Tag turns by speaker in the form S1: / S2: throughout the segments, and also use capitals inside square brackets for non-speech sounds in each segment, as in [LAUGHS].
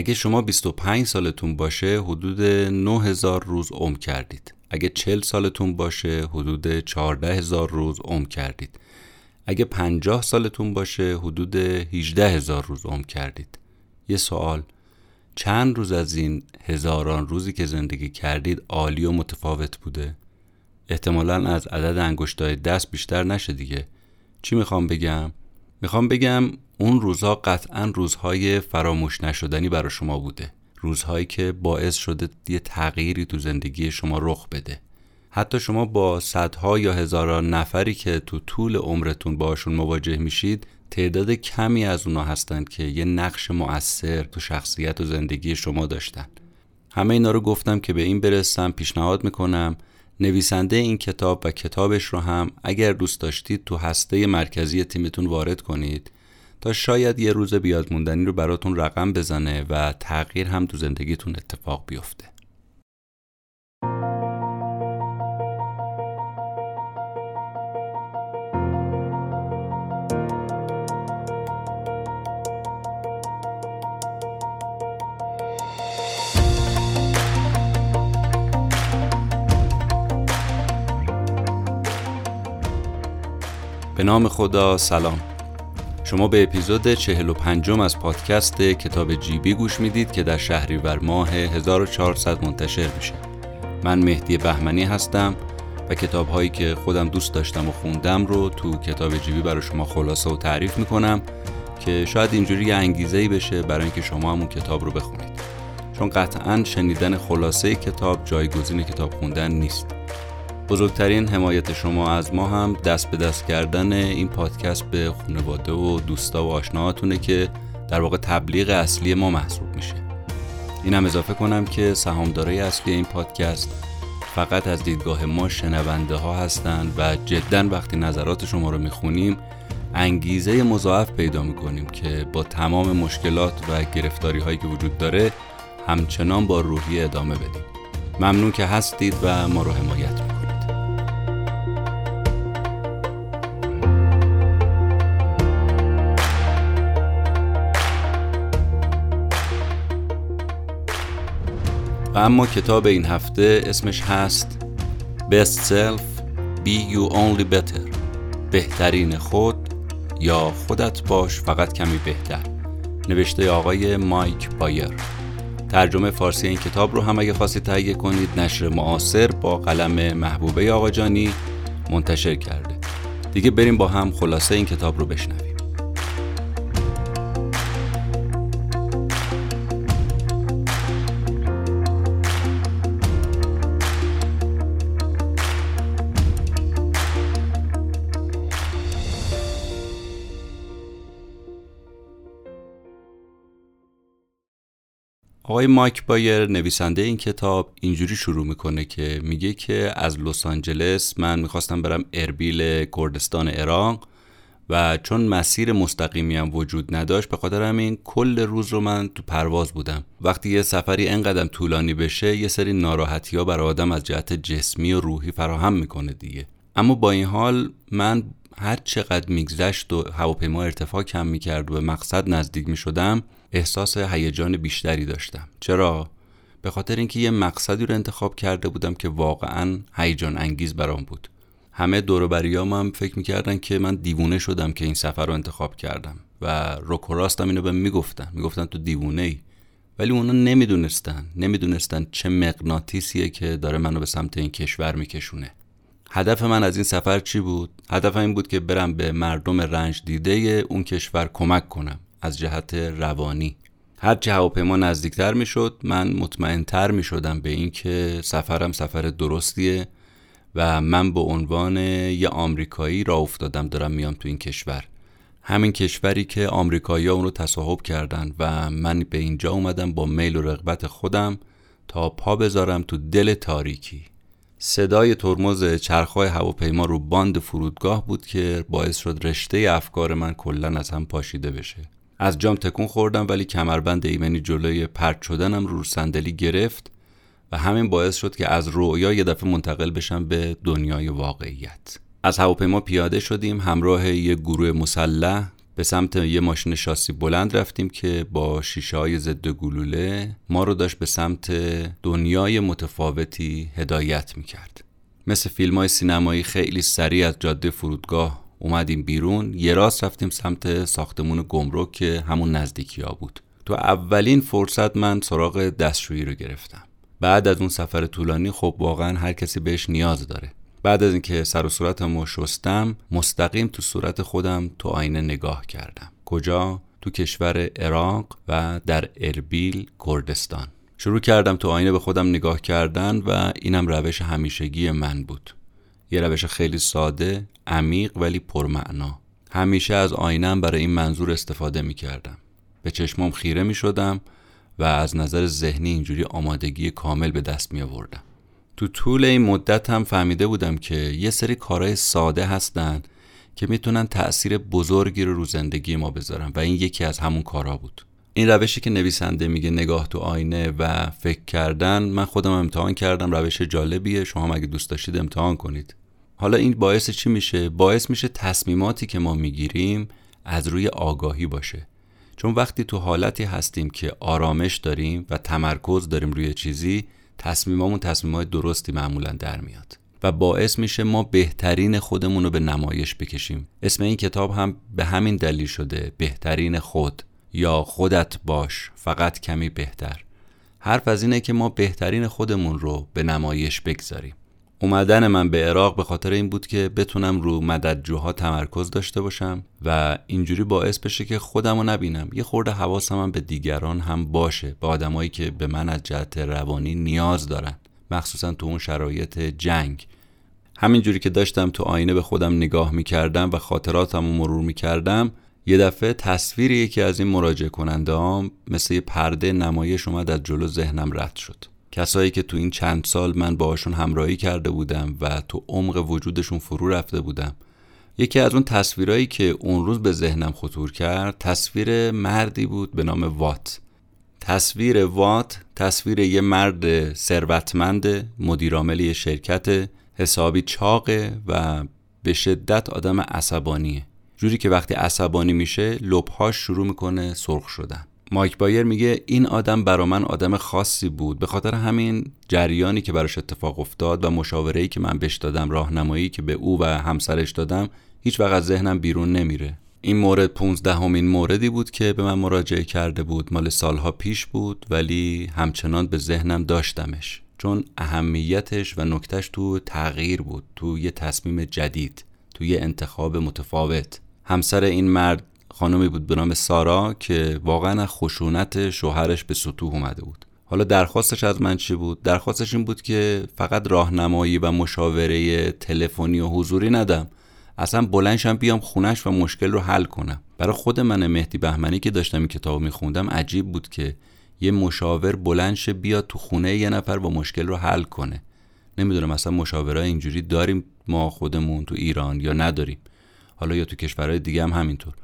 S1: اگه شما 25 سالتون باشه حدود 9000 روز عمر کردید. اگه 40 سالتون باشه حدود 14000 روز عمر کردید. اگه 50 سالتون باشه حدود 18000 روز عمر کردید. یه سوال. چند روز از این هزاران روزی که زندگی کردید عالی و متفاوت بوده؟ احتمالا از عدد انگشتای دست بیشتر نشه دیگه. چی می‌خوام بگم؟ می‌خوام بگم اون روزها قطعا روزهای فراموش نشدنی برای شما بوده. روزهایی که باعث شده یه تغییری تو زندگی شما رخ بده. حتی شما با صدها یا هزاران نفری که تو طول عمرتون باشون مواجه میشید تعداد کمی از اونا هستند که یه نقش مؤثر تو شخصیت و زندگی شما داشتن. همه اینا رو گفتم که به این برسم پیشنهاد می‌کنم. نویسنده این کتاب و کتابش رو هم اگر دوست داشتید تو هسته مرکزی تیمتون وارد کنید تا شاید یه روز بیاد موندنی رو براتون رقم بزنه و تغییر هم تو زندگیتون اتفاق بیفته. به نام خدا سلام. شما به اپیزود 45 از پادکست کتاب جیبی گوش می‌دید که در شهریور ماه 1400 منتشر میشه. من مهدی بهمنی هستم و کتاب هایی که خودم دوست داشتم و خوندم رو تو کتاب جیبی برای شما خلاصه و تعریف می‌کنم که شاید اینجوری یه انگیزه ای بشه برای اینکه شما همون کتاب رو بخونید. چون قطعا شنیدن خلاصه کتاب جایگزین کتاب خوندن نیست. بزرگترین حمایت شما از ما هم دست به دست کردن این پادکست به خانواده و دوستا و آشناهاتونه که در واقع تبلیغ اصلی ما محسوب میشه. این هم اضافه کنم که سهامدارای اصلی این پادکست فقط از دیدگاه ما شنونده ها هستند و جدا وقتی نظرات شما رو می‌خونیم انگیزه مضاعف پیدا می‌کنیم که با تمام مشکلات و گرفتاری هایی که وجود داره همچنان با روحی ادامه بدیم. ممنون که هستید و ما رو حمایت اما کتاب این هفته اسمش هست Best Self Be You Only Better بهترین خود یا خودت باش فقط کمی بهتر. نوشته آقای مایک بایر. ترجمه فارسی این کتاب رو هم اگه خواستید تهیه کنید نشر معاصر با قلم محبوبه آقا جانی منتشر کرده. دیگه بریم با هم خلاصه این کتاب رو بشنویم. آقای مایک بایر نویسنده این کتاب اینجوری شروع می‌کنه که میگه که از لس آنجلس من می‌خواستم برم اربیل کردستان عراق و چون مسیر مستقیمی هم وجود نداشت به خاطر همین کل روز رو من تو پرواز بودم. وقتی یه سفری انقدر طولانی بشه یه سری ناراحتی ها برای آدم از جهت جسمی و روحی فراهم می‌کنه دیگه. اما با این حال من هر چقدر میگذشت و هواپیما ارتفاع کم می‌کرد و به مقصد نزدیک می‌شدم احساس هیجان بیشتری داشتم. چرا؟ به خاطر اینکه یه مقصدی رو انتخاب کرده بودم که واقعا هیجان انگیز برام بود. همه دوروبریام هم فکر می‌کردن که من دیوونه شدم که این سفر رو انتخاب کردم و روکوراستم اینو به می‌گفتن. می‌گفتن تو دیوونه ای ولی اونا نمی‌دونستن. نمی‌دونستن چه مغناطیسیه که داره منو به سمت این کشور میکشونه. هدف من از این سفر چی بود؟ هدف این بود که برم به مردم رنج دیده اون کشور کمک کنم. از جهت روانی. هرچه هواپیما نزدیکتر می‌شد من مطمئنتر می شدم به اینکه سفرم سفر درستیه و من به عنوان یه آمریکایی را افتادم دارم میام تو این کشور. همین کشوری که آمریکایی ها اون رو تصاحب کردن و من به اینجا اومدم با میل و رغبت خودم تا پا بذارم تو دل تاریکی. صدای ترمز چرخهای هواپیما رو باند فرودگاه بود که باعث شد رشته افکار من کلا از هم پاشیده بشه. از جام تکون خوردم ولی کمربند ایمنی جلوی پرت شدنم رو صندلی گرفت و همین باعث شد که از رویا یه دفعه منتقل بشم به دنیای واقعیت. از هواپیما پیاده شدیم همراه یه گروه مسلح به سمت یه ماشین شاسی بلند رفتیم که با شیشه های ضد گلوله ما رو داشت به سمت دنیای متفاوتی هدایت می‌کرد. مثل فیلم های سینمایی خیلی سریع از جاده فرودگاه اومدیم بیرون یه راست رفتیم سمت ساختمون گمرک که همون نزدیکی ها بود. تو اولین فرصت من سراغ دستشویی رو گرفتم. بعد از اون سفر طولانی خب واقعا هر کسی بهش نیاز داره. بعد از اینکه سر و صورتم شستم مستقیم تو صورت خودم تو آینه نگاه کردم. کجا؟ تو کشور عراق و در اربیل کردستان. شروع کردم تو آینه به خودم نگاه کردن و اینم روش همیشگی من بود. یه روش خیلی ساده عمیق ولی پرمعنا. همیشه از آینم برای این منظور استفاده می کردم به چشمام خیره می شدم و از نظر ذهنی اینجوری آمادگی کامل به دست می آوردم تو طول این مدت هم فهمیده بودم که یه سری کارهای ساده هستن که می‌تونن تأثیر بزرگی رو رو زندگی ما بذارن و این یکی از همون کارها بود. این روشی که نویسنده میگه نگاه تو آینه و فکر کردن من خودم امتحان کردم روش جالبیه. شما اگه دوست داشتید امتحان کنید. حالا این باعث چی میشه؟ باعث میشه تصمیماتی که ما می‌گیریم از روی آگاهی باشه. چون وقتی تو حالتی هستیم که آرامش داریم و تمرکز داریم روی چیزی تصمیمامون تصمیمای درستی معمولا در میاد. و باعث میشه ما بهترین خودمون رو به نمایش بکشیم. اسم این کتاب هم به همین دلیل شده بهترین خود. یا خودت باش فقط کمی بهتر. حرف از اینه که ما بهترین خودمون رو به نمایش بگذاریم. اومدن من به عراق به خاطر این بود که بتونم رو مددجوها تمرکز داشته باشم و اینجوری باعث بشه که خودم رو نبینم. یه خورده حواسم هم به دیگران هم باشه به آدمایی که به من از جهت روانی نیاز دارن مخصوصا تو اون شرایط جنگ. همینجوری که داشتم تو آینه به خودم نگاه می‌کردم و خاطراتم رو مرور می‌کردم یه دفعه تصویر یکی از این مراجعه کننده مثل یه پرده نمایش اومد از جلو ذهنم رد شد. کسایی که تو این چند سال من باهاشون همراهی کرده بودم و تو عمق وجودشون فرو رفته بودم. یکی از اون تصویرهایی که اون روز به ذهنم خطور کرد تصویر مردی بود به نام وات. تصویر وات تصویر یه مرد ثروتمند مدیرعامل یه شرکت حسابی چاقه و به شدت آدم عصبانیه. جوری که وقتی عصبانی میشه لبهاش شروع می‌کنه سرخ شدن. مایک بایر میگه این آدم برا من آدم خاصی بود. به خاطر همین جریانی که براش اتفاق افتاد و مشاوره‌ای که من بهش دادم راهنمایی که به او و همسرش دادم هیچ وقت از ذهنم بیرون نمیره. این مورد 15 همین موردی بود که به من مراجعه کرده بود. مال سالها پیش بود ولی همچنان به ذهنم داشتمش. چون اهمیتش و نکتش تو تغییر بود تو یه تصمیم جدید تو یه انتخاب متفاوت. همسر این مرد خانمی بود به نام سارا که واقعا خشونت شوهرش به سطوح اومده بود. حالا درخواستش از من چی بود؟ درخواستش این بود که فقط راهنمایی و مشاوره تلفنی و حضوری ندم. اصلا بلنشم بیام خونش و مشکل رو حل کنم. برای خود من مهدی بهمنی که داشتم این کتاب میخوندم عجیب بود که یه مشاور بلنش بیاد تو خونه یه نفر با مشکل رو حل کنه. نمی‌دونم اصلا مشاورای اینجوری داریم ما خودمون تو ایران یا نداریم. حالا یا تو کشورهای دیگه هم همینطور.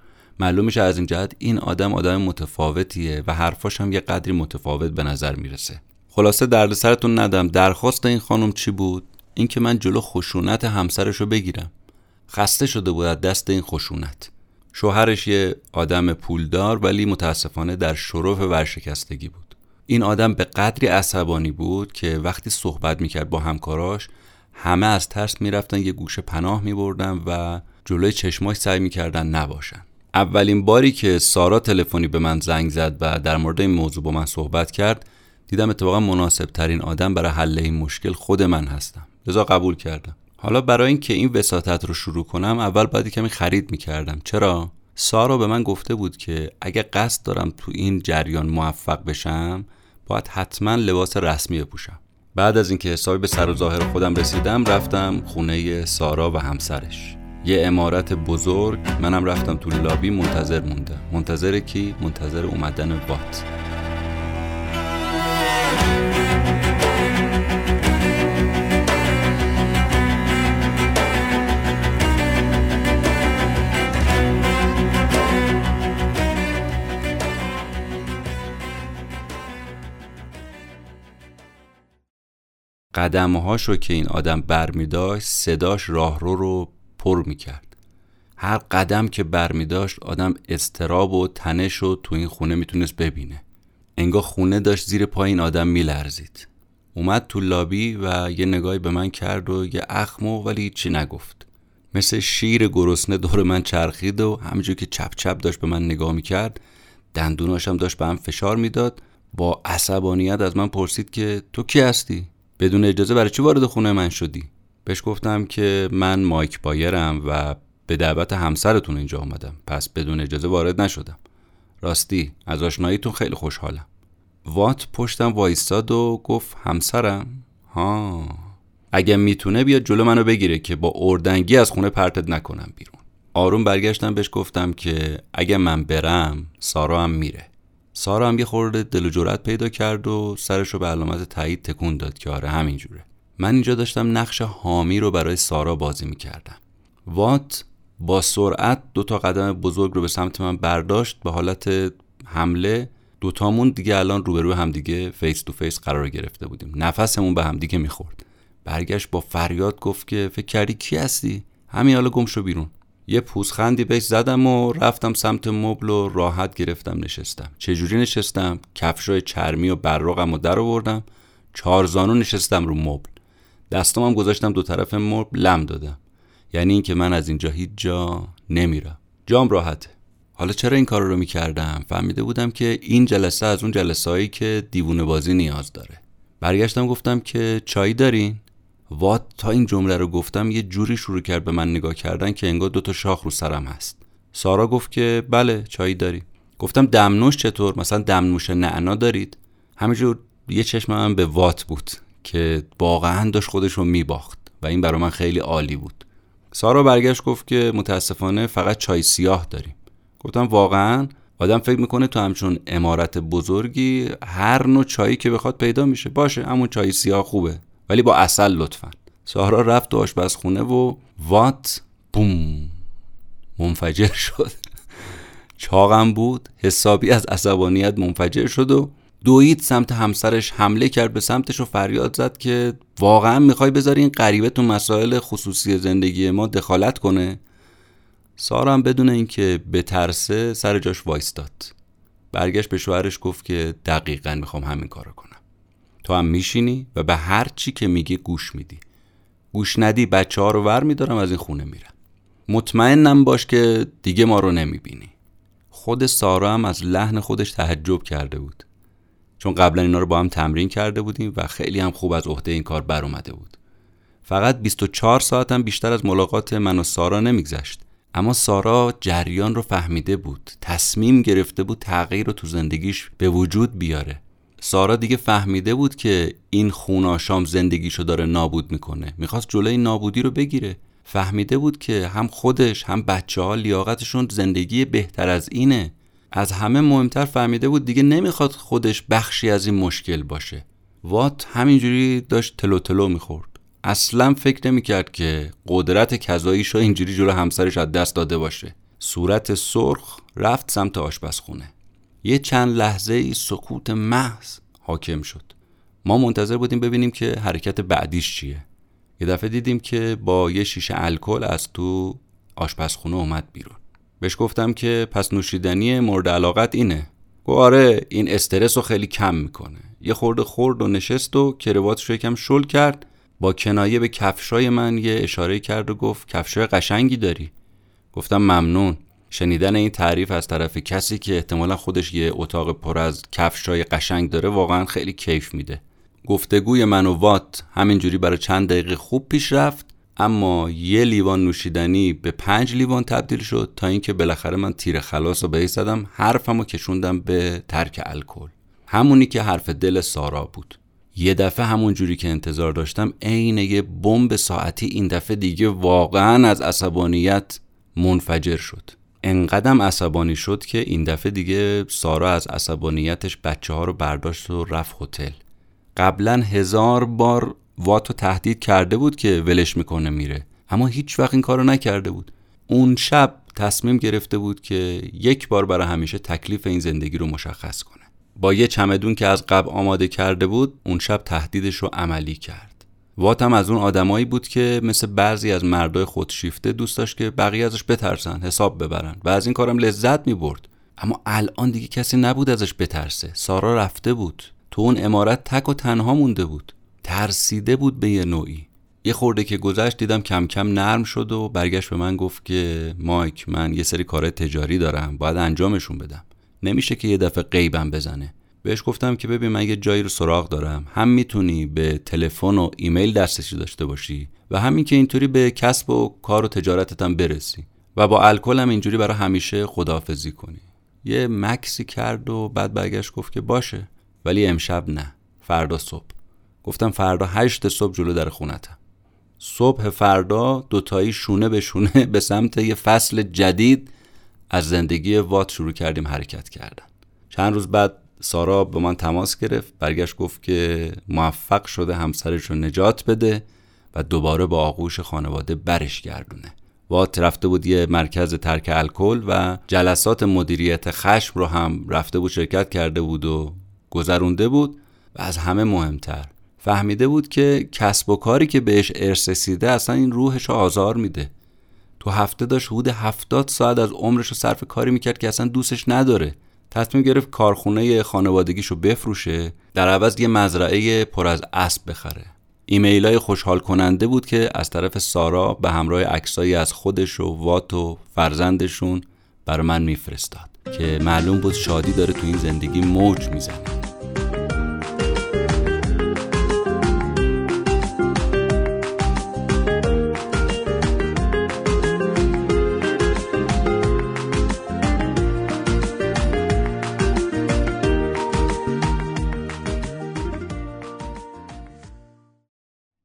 S1: معلوم میشه از این جهت این آدم آدم متفاوتیه و حرفاش هم یه قدری متفاوت به نظر می‌رسه. خلاصه درد سرتون ندم. درخواست این خانم چی بود؟ اینکه من جلو خشونت همسرش رو بگیرم. خسته شده بود از دست این خشونت. شوهرش یه آدم پولدار ولی متاسفانه در شرف ورشکستگی بود. این آدم به قدری عصبانی بود که وقتی صحبت می‌کرد با همکاراش همه از ترس می‌رفتن یه گوشه پناه میبردن و جلوی چشماش سعی می‌کردن نباشن. اولین باری که سارا تلفنی به من زنگ زد و در مورد این موضوع با من صحبت کرد دیدم اتفاقا مناسب ترین آدم برای حل این مشکل خود من هستم. لذا قبول کردم حالا برای اینکه این وساطت رو شروع کنم اول باید کمی خرید می‌کردم. چرا؟ سارا به من گفته بود که اگه قصد دارم تو این جریان موفق بشم باید حتما لباس رسمی بپوشم. بعد از اینکه حسابی به سر و ظاهر خودم رسیدم رفتم خونه سارا و همسرش. یه امارت بزرگ منم رفتم تو لابی منتظر مونده منتظر کی؟ منتظر اومدن بات قدمهاش رو که این آدم بر می داشت صداش راهرو رو پر می کرد هر قدم که برمی داشت آدم استراب و تنش رو تو این خونه می‌تونست ببینه. انگار خونه داشت زیر پای این آدم میلرزید. اومد تو لابی و یه نگاهی به من کرد و یه اخمو ولی چی نگفت. مثل شیر گرسنه دور من چرخید و همینجور که چپ چپ داشت به من نگاه می‌کرد دندوناشم داشت به هم فشار می‌داد. با عصبانیت از من پرسید که تو کی هستی؟ بدون اجازه برای چی وارد خونه من شدی؟ بهش گفتم که من مایک بایرم و به دعوت همسرتون اینجا آمدم پس بدون اجازه وارد نشدم. راستی از آشناییتون خیلی خوشحالم. وات پشتم وایستاد و گفت همسرم؟ ها. اگه می‌تونه بیاد جلو منو بگیره که با اردنگی از خونه پرتت نکنم بیرون. آروم برگشتم بهش گفتم که اگه من برم سارا هم میره. سارا هم یه خورده دل و جرأت پیدا کرد و سرش رو به علامت تایید تکون داد که آره همینجوره. من اینجا داشتم نقش حامی رو برای سارا بازی می‌کردم. وات با سرعت دو تا قدم بزرگ رو به سمت من برداشت به حالت حمله. دوتامون دیگه الان روبرو همدیگه face to face قرار گرفته بودیم. نفسمون به همدیگه می‌خورد. برگشت با فریاد گفت که فکر کردی کی هستی؟ همین حالا گم شو بیرون. یه پوزخندی بهش زدم و رفتم سمت مبل و راحت گرفتم نشستم. چجوری نشستم؟ کفشای چرمی و براقم و در آوردم. چهار زانو نشستم رو مبل. دستامم گذاشتم دو طرف مبل لم دادم. یعنی اینکه من از اینجا هیچ جا نمیرم. جام راحته. حالا چرا این کار رو می‌کردم؟ فهمیده بودم که این جلسه از اون جلسه هایی که دیوونه بازی نیاز داره. برگشتم گفتم که چای دارین؟ وات تا این جمله رو گفتم یه جوری شروع کرد به من نگاه کردن که انگار دوتا شاخ رو سرم هست. سارا گفت که بله چایی داری گفتم دمنوش چطور؟ مثلا دمنوش نعنا دارید؟ همینجور یه چشم من به وات بود. که واقعا داشت خودش رو میباخت و این برای من خیلی عالی بود. سارا برگشت گفت که متاسفانه فقط چای سیاه داریم. گفتم واقعا؟ آدم فکر می‌کنه تو همچون امارت بزرگی هر نوع چایی که بخواد پیدا میشه. باشه همون چای سیاه خوبه ولی با اصل لطفا. سارا رفت تو آشپزخونه و وات بوم منفجر [LAUGHS] شد. چاقم بود حسابی از عصبانیت منفجر شد و دوید سمت همسرش حمله کرد به سمتش و فریاد زد که واقعا می‌خوای بذاری این غریبه تو مسائل خصوصی زندگی ما دخالت کنه؟ سارا هم بدون اینکه بترسه سر جاش وایستاد. برگشت به شوهرش گفت که دقیقا می‌خوام همین کارو کنم. تو هم میشینی و به هر چی که میگه گوش میدی. گوش ندی بچه ها رو ور میدارم از این خونه میرم. مطمئنم باش که دیگه ما رو نمی‌بینی. خود سارا هم از لحن خودش تعجب کرده بود. چون قبلا اینا رو با هم تمرین کرده بودیم و خیلی هم خوب از عهده این کار بر اومده بود. فقط 24 ساعت هم بیشتر از ملاقات من و سارا نمیگذشت. اما سارا جریان رو فهمیده بود تصمیم گرفته بود تغییر رو تو زندگیش به وجود بیاره. سارا دیگه فهمیده بود که این خوناشام زندگیشو داره نابود می‌کنه می‌خواست جلوی نابودی رو بگیره. فهمیده بود که هم خودش هم بچه ها لیاقتشون زندگی بهتر از اینه. از همه مهمتر فهمیده بود دیگه نمی‌خواد خودش بخشی از این مشکل باشه. وات همینجوری داشت تلو تلو می‌خورد. اصلا فکر نمی‌کرد که قدرت کذاییش اینجوری جلو همسرش از دست داده باشه. صورت سرخ رفت سمت آشپزخونه. یه چند لحظه ای سکوت محض حاکم شد. ما منتظر بودیم ببینیم که حرکت بعدیش چیه. یه دفعه دیدیم که با یه شیشه الکل از تو آشپزخونه اومد بیرون. بهش گفتم که پس نوشیدنی مورد علاقت اینه. گفت آره این استرس رو خیلی کم می‌کنه. یه خورده خورد و نشست و کرواتش رو یکم شل کرد. با کنایه به کفشای من یه اشاره کرد و گفت کفشای قشنگی داری. گفتم ممنون. شنیدن این تعریف از طرف کسی که احتمالا خودش یه اتاق پر از کفشای قشنگ داره واقعا خیلی کیف میده. گفتگوی من و وات همینجوری برای چند دقیقه خوب پیش رفت. اما یه لیوان نوشیدنی به پنج لیوان تبدیل شد تا اینکه بالاخره من تیر خلاص رو بهی زدم حرفم رو کشوندم به ترک الکل. همونی که حرف دل سارا بود. یه دفعه همون جوری که انتظار داشتم عین یه بمب ساعتی این دفعه دیگه واقعا از عصبانیت منفجر شد. انقدم عصبانی شد که این دفعه دیگه سارا از عصبانیتش بچه ها رو برداشت و رفت هتل. قبلا هزار بار واتو تهدید کرده بود که ولش می‌کنه میره. اما هیچ وقت این کارو نکرده بود. اون شب تصمیم گرفته بود که یک بار برای همیشه تکلیف این زندگی رو مشخص کنه. با یه چمدون که از قبل آماده کرده بود اون شب تهدیدش رو عملی کرد. وات هم از اون آدمایی بود که مثل بعضی از مردای خودشیفته دوست داشت که بقیه ازش بترسن حساب ببرن و از این کارم لذت می برد اما الان دیگه کسی نبود ازش بترسه. سارا رفته بود. تو اون امارت تک و تنها مونده بود. ترسیده بود به یه نوعی. یه خورده که گذشت دیدم کم کم نرم شد و برگشت به من گفت که مایک من یه سری کار تجاری دارم باید انجامشون بدم. نمیشه که یه دفعه قیبم بزنه. بهش گفتم که ببین من یه جایی رو سراغ دارم. هم می‌تونی به تلفن و ایمیل دسترسی داشته باشی و همین که اینطوری به کسب و کار و تجارتت هم برسی و با الکل هم اینجوری برای همیشه خداحافظی کنی. یه مکسی کرد و بعد برگشت گفت که باشه ولی امشب نه فردا صبح. گفتم فردا هشت صبح جلو در خونتم صبح فردا دوتایی شونه به شونه [LAUGHS] به سمت یه فصل جدید از زندگی وات شروع کردیم حرکت کردن. چند روز بعد سارا به من تماس گرفت برگشت گفت که موفق شده همسرش رو نجات بده و دوباره با آغوش خانواده برش گردونه. وات رفته بود یه مرکز ترک الکل و جلسات مدیریت خشم رو هم رفته بود شرکت کرده بود و گذرونده بود و از همه مهمتر فهمیده بود که کسب و کاری که بهش ارث رسیده اصلا این روحش آزار میده. تو هفته داشت حدود هفتاد ساعت از عمرش رو صرف کاری می‌کرد که اصلا دوستش نداره. تصمیم گرفت کارخونه خانوادگیشو بفروشه در عوض یه مزرعه پر از اسب بخره. ایمیل های خوشحال کننده بود که از طرف سارا به همراه عکسایی از خودش و وات و فرزندشون بر من میفرستاد که معلوم بود شادی داره تو این زندگی موج می‌زنه.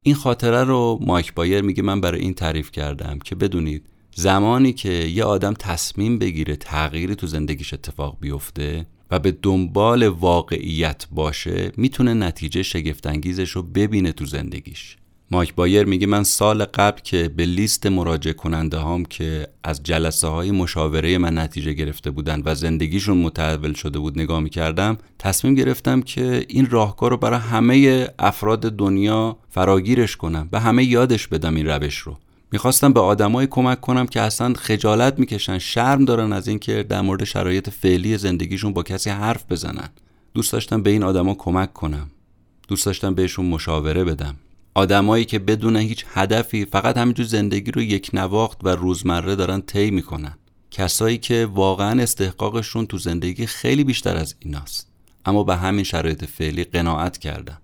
S1: این خاطره رو مایک بایر میگه من برای این تعریف کردم که بدونید زمانی که یه آدم تصمیم بگیره تغییری تو زندگیش اتفاق بیفته و به دنبال واقعیت باشه می‌تونه نتیجه شگفتانگیزش رو ببینه تو زندگیش. مایک بایر میگه من سال قبل که به لیست مراجع کننده هام که از جلسه های مشاوره من نتیجه گرفته بودن و زندگیشون متحول شده بود نگاه می‌کردم تصمیم گرفتم که این راهکار رو برای همه افراد دنیا فراگیرش کنم به همه یادش بدم این روش رو. می‌خواستم به آدمایی کمک کنم که اصلا خجالت می‌کشن شرم دارن از اینکه در مورد شرایط فعلی زندگیشون با کسی حرف بزنن. دوست داشتم به این آدما کمک کنم. دوست داشتم بهشون مشاوره بدم. آدمایی که بدون هیچ هدفی فقط همینجور زندگی رو یک نواخت و روزمره دارن طی می‌کنن. کسایی که واقعا استحقاقشون تو زندگی خیلی بیشتر از ایناست. اما به همین شرایط فعلی قناعت کردن.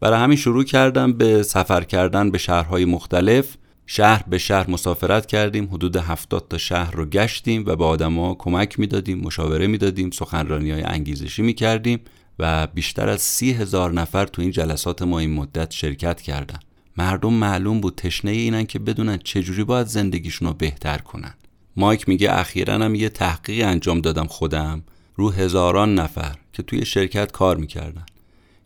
S1: برای همین شروع کردم به سفر کردن به شهرهای مختلف. شهر به شهر مسافرت کردیم. حدود هفتاد تا شهر رو گشتیم و به آدما کمک می‌دادیم مشاوره می‌دادیم سخنرانی های انگیزشی می‌کردیم. و بیشتر از سی هزار نفر تو این جلسات ما این مدت شرکت کردن. مردم معلوم بود تشنه اینن که بدونن چجوری باید زندگیشون رو بهتر کنن. مایک میگه اخیرا هم یه تحقیق انجام دادم خودم رو هزاران نفر که توی شرکت کار می‌کردن.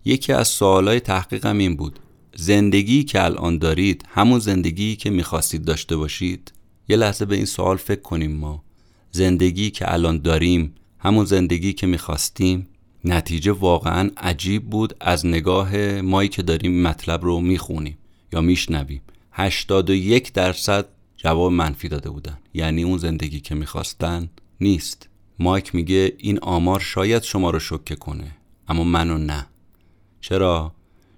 S1: یکی از سوالای تحقیقم این بود. زندگی که الان دارید همون زندگی که می‌خواستید داشته باشید؟ یه لحظه به این سوال فکر کنیم ما. زندگی که الان داریم همون زندگی که می‌خواستیم؟ نتیجه واقعا عجیب بود از نگاه مایی که داریم مطلب رو می‌خونیم یا میشنویم. 81 درصد جواب منفی داده بودن. یعنی اون زندگی که می‌خواستن نیست. مایک میگه این آمار شاید شما رو شکه کنه اما منو نه. چرا؟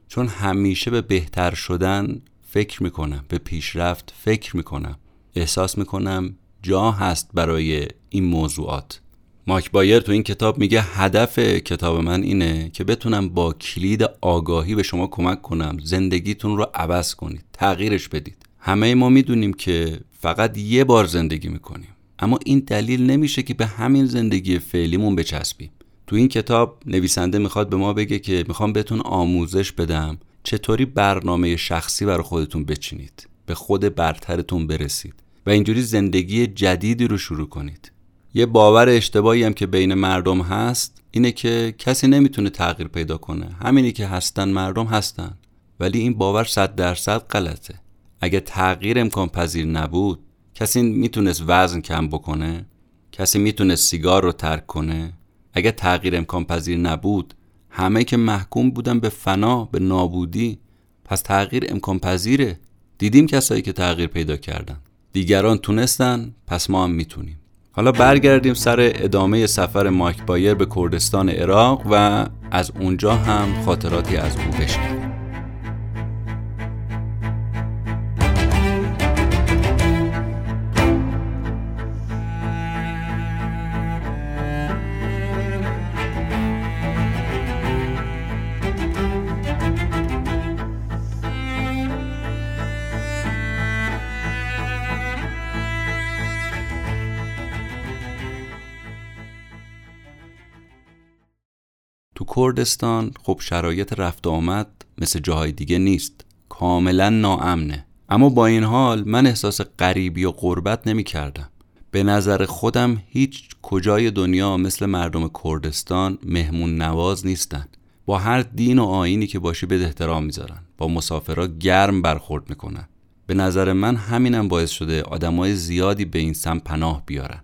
S1: چون همیشه به بهتر شدن فکر می‌کنم به پیشرفت فکر می‌کنم. احساس می‌کنم جا هست برای این موضوعات. ماک بایر تو این کتاب میگه هدف کتاب من اینه که بتونم با کلید آگاهی به شما کمک کنم. زندگیتون رو عوض کنید تغییرش بدید. همه ما می‌دونیم که فقط یه بار زندگی می‌کنیم. اما این دلیل نمیشه که به همین زندگی فعلیمون بچسبیم. تو این کتاب نویسنده می‌خواد به ما بگه که می‌خوام بهتون آموزش بدم چطوری برنامه شخصی برای خودتون بچینید به خود برترتون برسید و اینجوری زندگی جدیدی رو شروع کنید. یه باور اشتباهی هم که بین مردم هست اینه که کسی نمی‌تونه تغییر پیدا کنه. همینی که هستن مردم هستن. ولی این باور صد درصد غلطه. اگه تغییر امکان پذیر نبود کسی می‌تونست وزن کم بکنه؟ کسی می‌تونست سیگار رو ترک کنه؟ اگه تغییر امکان پذیر نبود همه که محکوم بودن به فنا به نابودی پس تغییر امکان پذیره. دیدیم کسایی که تغییر پیدا کردن. دیگران تونستن پس ما هم می‌تونیم. حالا برگردیم سر ادامه سفر مایک بایر به کردستان عراق و از اونجا هم خاطراتی از او بشنویم. کردستان خب شرایط رفت آمد مثل جاهای دیگه نیست. کاملا ناامنه. اما با این حال من احساس غریبی و غربت نمی کردم به نظر خودم هیچ کجای دنیا مثل مردم کردستان مهمون نواز نیستن. با هر دین و آینی که باشی به احترام می‌ذارن. با مسافرها گرم برخورد می‌کنن. به نظر من همینم باعث شده آدمای زیادی به این سم پناه بیارن.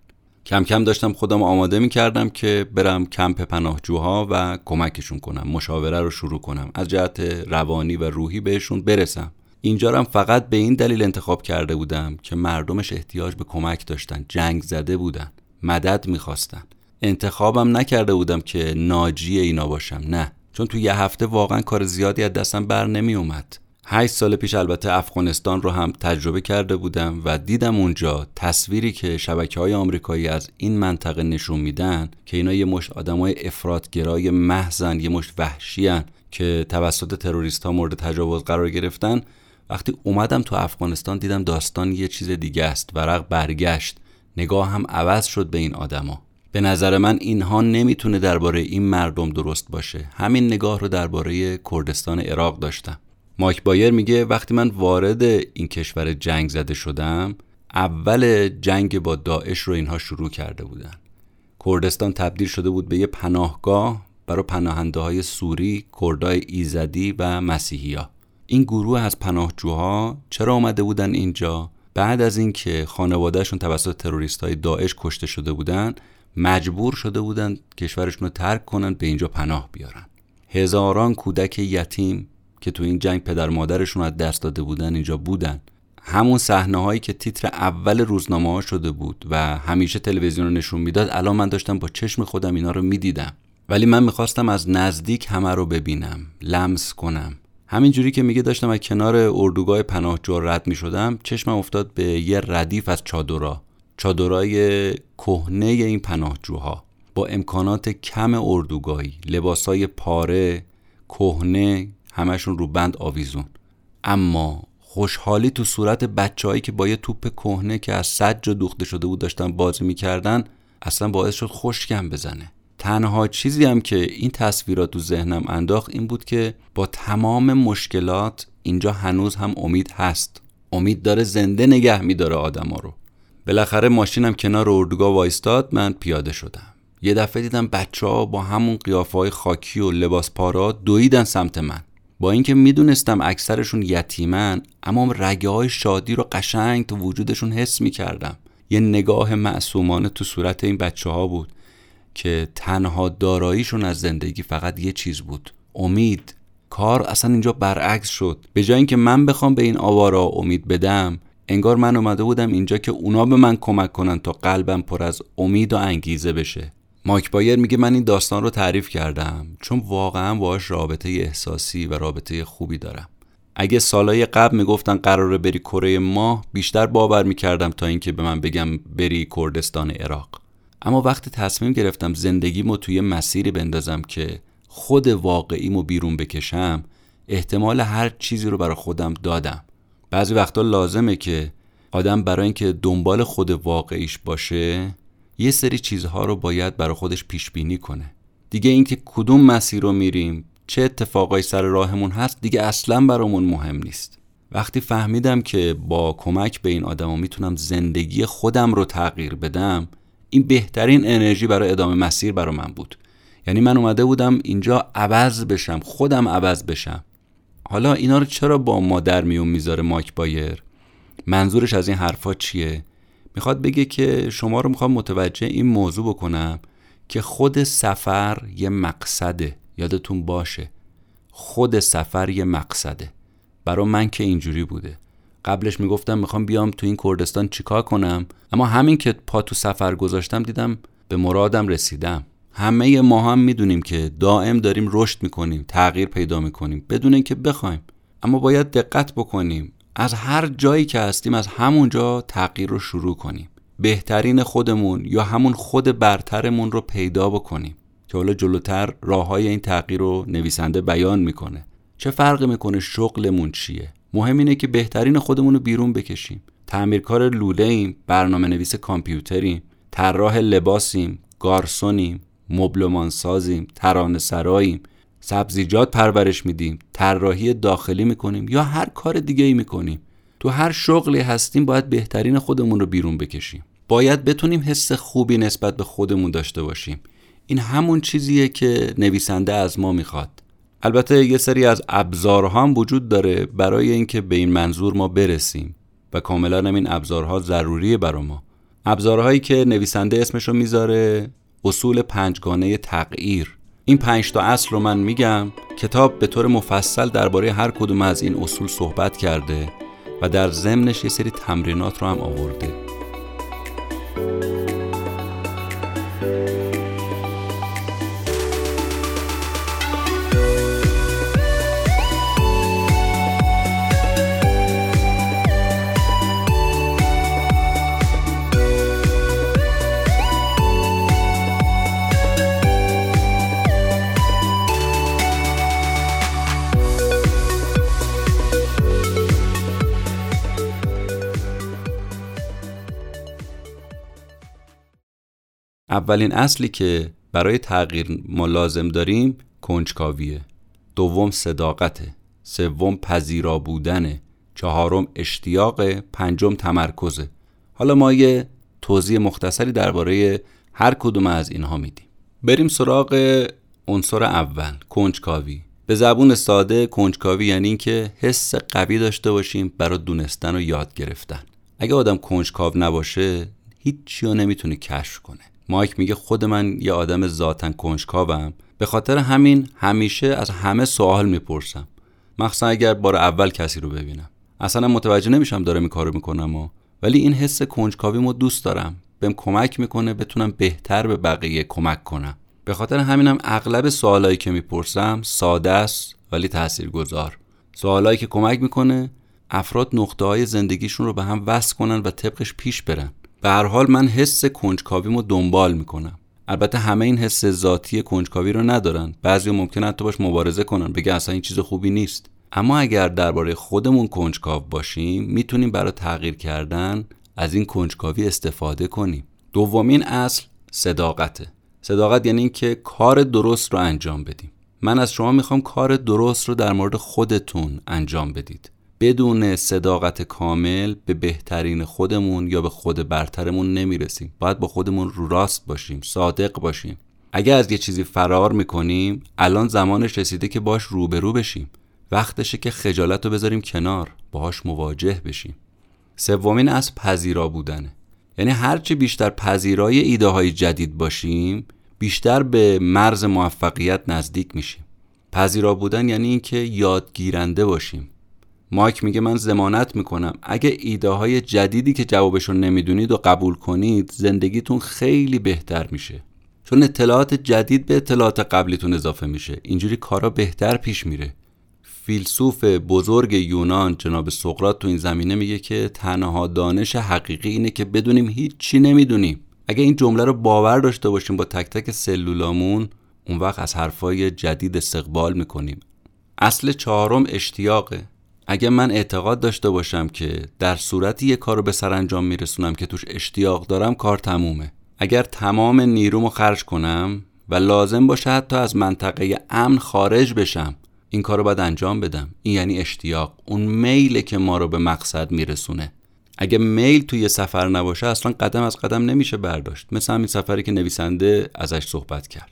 S1: کم کم داشتم خودم آماده می کردم که برم کمپ پناهجوها و کمکشون کنم مشاوره رو شروع کنم از جهت روانی و روحی بهشون برسم. اینجا هم فقط به این دلیل انتخاب کرده بودم که مردمش احتیاج به کمک داشتن جنگ زده بودن مدد می‌خواستن. انتخابم نکرده بودم که ناجی اینا باشم نه. چون تو یه هفته واقعا کار زیادی از دستم بر نمی اومد هشت سال پیش البته افغانستان رو هم تجربه کرده بودم و دیدم اونجا تصویری که شبکه های آمریکایی از این منطقه نشون میدن که اینا یه مشت های افرادگرای محزن یه مشت وحشی که توسط تروریست ها مورد تجاوز قرار گرفتن. وقتی اومدم تو افغانستان دیدم داستان یه چیز دیگه است ورق برگشت. نگاه هم عوض شد به این آدما. به نظر من اینها نمی‌تونه درباره این مردم درست باشه. همین نگاه رو درباره کردستان عراق داشتم. مایک بایر میگه وقتی من وارد این کشور جنگ زده شدم اول جنگ با داعش رو اینها شروع کرده بودن کردستان تبدیل شده بود به یه پناهگاه برای پناهنده های سوری، کردای ایزدی و مسیحی ها. این گروه از پناهجوها چرا آمده بودن اینجا؟ بعد از اینکه خانوادهشون توسط تروریست های داعش کشته شده بودن مجبور شده بودن کشورشون رو ترک کنن به اینجا پناه بیارن هزاران کودک یتیم که تو این جنگ پدر مادرشون از دست داده بودن اینجا بودن. همون صحنه هایی که تیتر اول روزنامه ها شده بود و همیشه تلویزیون رو نشون می‌داد الان من داشتم با چشم خودم اینا رو می‌دیدم. ولی من می‌خواستم از نزدیک همه رو ببینم لمس کنم. همینجوری که میگه داشتم از کنار اردوگاه پناهجو رد می‌شدم چشمم افتاد به یه ردیف از چادرها. چادرای کهنه این پناهجوها. با امکانات کم اردوگاهی لباسای پاره کهنه همشون رو بند آویزون. اما خوشحالی تو صورت بچههایی که با یه توپ کهنه که از صد جا دوخته شده بود داشتن بازی می‌کردن اصلا باعث شد خوشگم بزنه. تنها چیزی هم که این تصویرات تو ذهنم انداخت این بود که با تمام مشکلات اینجا هنوز هم امید هست. امید داره زنده نگه میداره آدما رو. بالاخره ماشینم کنار اردوگاه وایستاد من پیاده شدم. یه دفعه دیدم بچه ها با همون قیافه های خاکی و لباس پارا دویدن سمت من. با اینکه می‌دونستم اکثرشون یتیمن اما رگه های شادی رو قشنگ تو وجودشون حس می‌کردم. یه نگاه معصومانه تو صورت این بچه ها بود که تنها داراییشون از زندگی فقط یه چیز بود امید. کار اصلا اینجا برعکس شد. به جای اینکه من بخوام به این آوارا امید بدم انگار من اومده بودم اینجا که اونا به من کمک کنن تا قلبم پر از امید و انگیزه بشه. مایک بایر میگه من این داستان رو تعریف کردم چون واقعا باش رابطه احساسی و رابطه خوبی دارم. اگه سالای قبل می‌گفتن قراره بری کره ماه بیشتر باور می‌کردم تا اینکه به من بگم بری کردستان عراق. اما وقتی تصمیم گرفتم زندگیمو توی مسیری بندازم که خود واقعیمو بیرون بکشم احتمال هر چیزی رو برای خودم دادم. بعضی وقتا لازمه که آدم برای اینکه دنبال خود واقعیش باشه یه سری چیزها رو باید برای خودش پیش بینی کنه. دیگه اینکه کدوم مسیر رو میریم چه اتفاقای سر راهمون هست دیگه اصلا برامون مهم نیست. وقتی فهمیدم که با کمک به این آدما می‌تونم زندگی خودم رو تغییر بدم این بهترین انرژی برای ادامه مسیر برای من بود. یعنی من اومده بودم اینجا عوض بشم خودم عوض بشم. حالا اینا رو چرا با مادر میون می‌ذاره مایک بایر؟ منظورش از این حرفا چیه؟ می‌خواد بگه که شما رو می‌خوام متوجه این موضوع بکنم که خود سفر یه مقصده. یادتون باشه. خود سفر یه مقصده. برا من که اینجوری بوده. قبلش می‌گفتم می‌خوام بیام تو این کردستان چیکار کنم؟ اما همین که پا تو سفر گذاشتم دیدم به مرادم رسیدم. همه ما هم می‌دونیم که دائم داریم رشد می‌کنیم تغییر پیدا می‌کنیم بدون اینکه بخوایم. اما باید دقت بکنیم. از هر جایی که هستیم از همونجا تغییر رو شروع کنیم. بهترین خودمون یا همون خود برترمون رو پیدا بکنیم که حالا جلوتر راه های این تغییر رو نویسنده بیان می‌کنه. چه فرقی می‌کنه؟ شغلمون چیه؟ مهم اینه که بهترین خودمون رو بیرون بکشیم. تعمیرکار لوله ایم برنامه نویس کامپیوتریم طراح لباسیم گارسونیم مبلمان سازیم ترانه سراییم. سبزیجات پرورش میدیم طراحی داخلی می‌کنیم یا هر کار دیگه ای می‌کنیم. تو هر شغلی هستیم باید بهترین خودمون رو بیرون بکشیم. باید بتونیم حس خوبی نسبت به خودمون داشته باشیم. این همون چیزیه که نویسنده از ما می‌خواد. البته یه سری از ابزارها هم وجود داره برای اینکه به این منظور ما برسیم و کاملا این ابزارها ضروریه برای ما. ابزارهایی که نویسنده اسمشو می‌ذاره اصول پنجگانه تغییر. این پنج تا اصل رو من میگم کتاب به طور مفصل درباره هر کدوم از این اصول صحبت کرده و در ضمنش یه سری تمرینات رو هم آورده. اولین اصلی که برای تغییر ما لازم داریم کنجکاویه. دوم صداقته. سوم پذیرا بودنه چهارم اشتیاق. پنجم تمرکزه. حالا ما یه توضیح مختصری درباره هر کدوم از اینها میدیم. بریم سراغ عنصر اول کنجکاوی. به زبون ساده کنجکاوی یعنی اینکه حس قوی داشته باشیم برای دونستن و یاد گرفتن. اگه آدم کنجکاو نباشه هیچی رو نمی‌تونه کشف کنه. مایک میگه خود من یه آدم ذاتا کنجکاوم. به خاطر همین همیشه از همه سوال می‌پرسم. مخصوصا اگر بار اول کسی رو ببینم. اصلا متوجه نمیشم دارم این کارو می‌کنم و. ولی این حس کنجکاوی مو دوست دارم. بهم کمک می‌کنه بتونم بهتر به بقیه کمک کنم. به خاطر همینم اغلب سوالایی که می‌پرسم ساده است ولی تاثیرگذار. سوالایی که کمک می‌کنه افراد نقطه های زندگیشون رو به هم وصل کنن و طبقش پیش برن. به هر حال من حس کنجکاویمو دنبال می‌کنم. البته همه این حس ذاتی کنجکاوی رو ندارن. بعضی ممکنه حتی باش مبارزه کنن بگه اصلا این چیز خوبی نیست. اما اگر درباره خودمون کنجکاو باشیم می‌تونیم برای تغییر کردن از این کنجکاوی استفاده کنیم. دومین اصل صداقته. صداقت یعنی اینکه کار درست رو انجام بدیم. من از شما می‌خوام کار درست رو در مورد خودتون انجام بدید. بدون صداقت کامل به بهترین خودمون یا به خود برترمون نمی‌رسیم. باید با خودمون رو راست باشیم صادق باشیم. اگر از یه چیزی فرار می‌کنیم الان زمانش رسیده که باش روبرو بشیم. وقتشه که خجالت رو بذاریم کنار باهاش مواجه بشیم. سومین از پذیرا بودنه. یعنی هرچی بیشتر پذیرای ایده های جدید باشیم بیشتر به مرز موفقیت نزدیک میشیم. پذیرا بودن یعنی اینکه یادگیرنده باشیم. مایک میگه من زمانت می‌کنم. اگه ایده های جدیدی که جوابشون نمی‌دونید و قبول کنید زندگیتون خیلی بهتر میشه. چون اطلاعات جدید به اطلاعات قبلیتون اضافه میشه. اینجوری کارا بهتر پیش میره. فیلسوف بزرگ یونان جناب سقراط تو این زمینه میگه که تنها دانش حقیقی اینه که بدونیم هیچی نمی‌دونیم. اگه این جمله رو باور داشته باشیم با تک تک سلولامون اون وقت از حرفای جدید استقبال می‌کنیم. اصل چهارم اشتیاقه. اگه من اعتقاد داشته باشم که در صورتی یه کار رو به سرانجام میرسونم که توش اشتیاق دارم کار تمومه. اگر تمام نیرومو خرج کنم و لازم باشه حتی از منطقه امن خارج بشم این کار رو باید انجام بدم. این یعنی اشتیاق. اون میله که ما رو به مقصد میرسونه. اگه میل توی سفر نباشه اصلا قدم از قدم نمیشه برداشت. مثل همین سفری که نویسنده ازش صحبت کرد.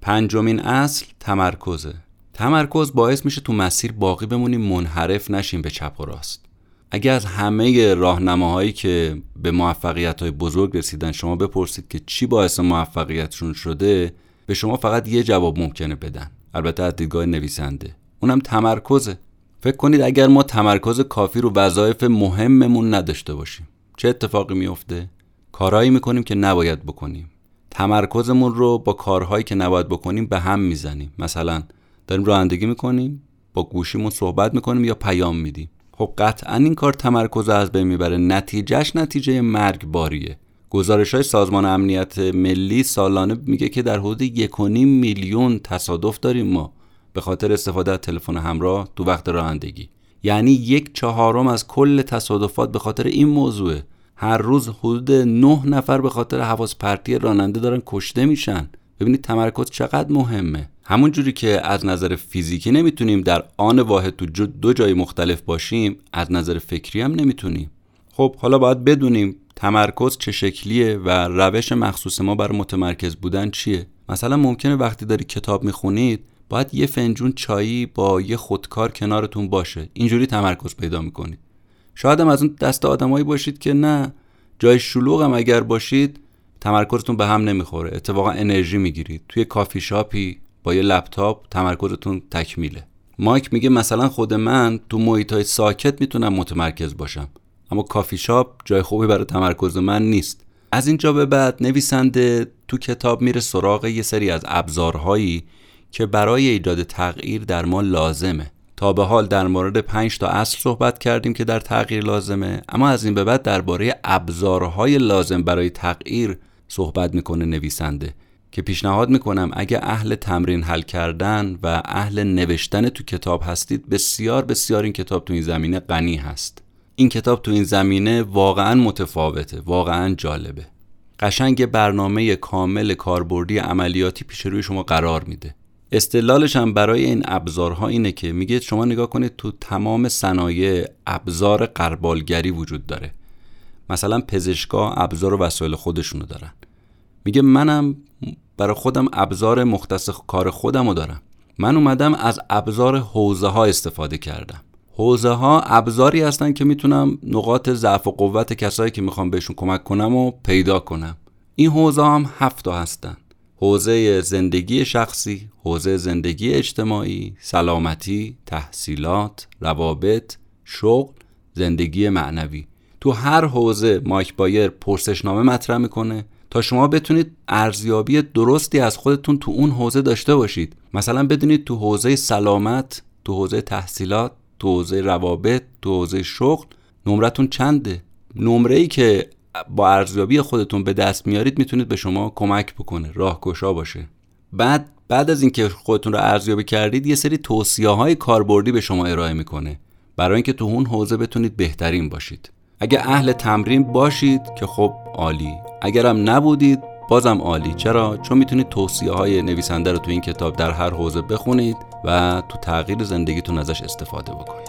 S1: پنجمین اصل تمرکزه. تمرکز باعث میشه تو مسیر باقی بمونیم منحرف نشیم به چپ و راست. اگه از همه راهنماهایی که به موفقیت های بزرگ رسیدن شما بپرسید که چی باعث موفقیتشون شده به شما فقط یه جواب ممکنه بدن. البته از دیدگاه نویسنده. اونم تمرکزه. فکر کنید اگر ما تمرکز کافی رو وظایف مهممون نداشته باشیم چه اتفاقی میفته کارهایی می‌کنیم که نباید بکنیم. تمرکزمون رو با کارهایی که نباید بکنیم به هم می‌زنیم. مثلا داریم رانندگی می‌کنیم با گوشیمون صحبت می‌کنیم یا پیام میدیم. خب قطعا این کار تمرکز از بین می‌بره. نتیجهش نتیجه مرگباریه گزارش های سازمان امنیت ملی سالانه میگه که در حدود یک میلیون تصادف داریم ما. به خاطر استفاده از تلفن همراه تو وقت رانندگی. یعنی یک چهارم از کل تصادفات به خاطر این موضوعه. هر روز حدود نه نفر به خاطر حواس پرتی راننده دارن کشته میشن. ببینید تمرکز چقدر مهمه. همون جوری که از نظر فیزیکی نمی‌تونیم در آن واحد تو دو جای مختلف باشیم از نظر فکری هم نمی‌تونیم. خب حالا باید بدونیم تمرکز چه شکلیه و روش مخصوص ما برای متمرکز بودن چیه. مثلا ممکنه وقتی داری کتاب می‌خونید باید یه فنجون چایی با یه خودکار کنارتون باشه. اینجوری تمرکز پیدا می‌کنید. شاید هم از اون دست آدمایی باشید که نه. جای شلوغ هم اگر باشید تمرکزتون به هم نمی‌خوره. اتفاقا انرژی می‌گیرید. توی کافی شاپی با یه لپتاپ تمرکزتون تکمیله. مایک میگه مثلا خود من تو محیط های ساکت می‌تونم متمرکز باشم. اما کافی شاپ جای خوبی برای تمرکز من نیست. از اینجا به بعد نویسنده تو کتاب میره سراغ یه سری از ابزارهایی که برای ایجاد تغییر در ما لازمه. تا به حال در مورد 5 تا اصل صحبت کردیم که در تغییر لازمه. اما از این به بعد درباره ابزارهای لازم برای تغییر صحبت می‌کنه نویسنده که پیشنهاد می‌کنم اگه اهل تمرین حل کردن و اهل نوشتن تو کتاب هستید بسیار بسیار این کتاب تو این زمینه غنی هست. این کتاب تو این زمینه واقعا متفاوته واقعا جالبه. قشنگ برنامه کامل کاربردی عملیاتی پیش روی شما قرار میده. استدلالش هم برای این ابزارها اینه که میگه شما نگاه کنید تو تمام صنایع ابزار قربالگری وجود داره. مثلا پزشکا ابزار و وسایل خودشونو دارن. میگه منم برای خودم ابزار مختص کار خودم رو دارم. من اومدم از ابزار حوزه ها استفاده کردم. حوزه ها ابزاری هستن که می‌تونم نقاط ضعف و قوت کسایی که می‌خوام بهشون کمک کنم و پیدا کنم. این حوزه هم هفت هستن. حوزه زندگی شخصی، حوزه زندگی اجتماعی، سلامتی، تحصیلات، روابط، شغل، زندگی معنوی. تو هر حوزه مایک بایر پرسشنامه مطرح می‌کنه تا شما بتونید ارزیابی درستی از خودتون تو اون حوزه داشته باشید. مثلا بدونید تو حوزه سلامت تو حوزه تحصیلات تو حوزه روابط تو حوزه شغل نمرتون چنده؟ نمره ای که با ارزیابی خودتون به دست میارید می‌تونید به شما کمک بکنه راهگشا باشه. بعد بعد از اینکه خودتون رو ارزیابی کردید یه سری توصیه های کاربردی به شما ارائه می‌کنه. برای اینکه تو اون حوزه بتونید بهترین باشید. اگه اهل تمرین باشید که خب عالی. اگرم نبودید بازم عالی. چرا؟ چون می‌تونید توصیه های نویسنده رو تو این کتاب در هر حوزه بخونید و تو تغییر زندگیتون ازش استفاده بکنید.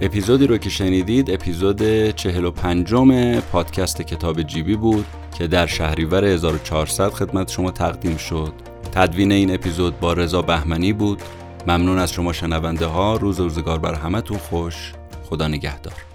S1: اپیزودی رو که شنیدید اپیزود 45 پادکست کتاب جیبی بود که در شهریور 1400 خدمت شما تقدیم شد. تدوین این اپیزود با رضا بهمنی بود. ممنون از شما شنونده ها. روز روزگار بر همتون خوش. خدا نگهدار.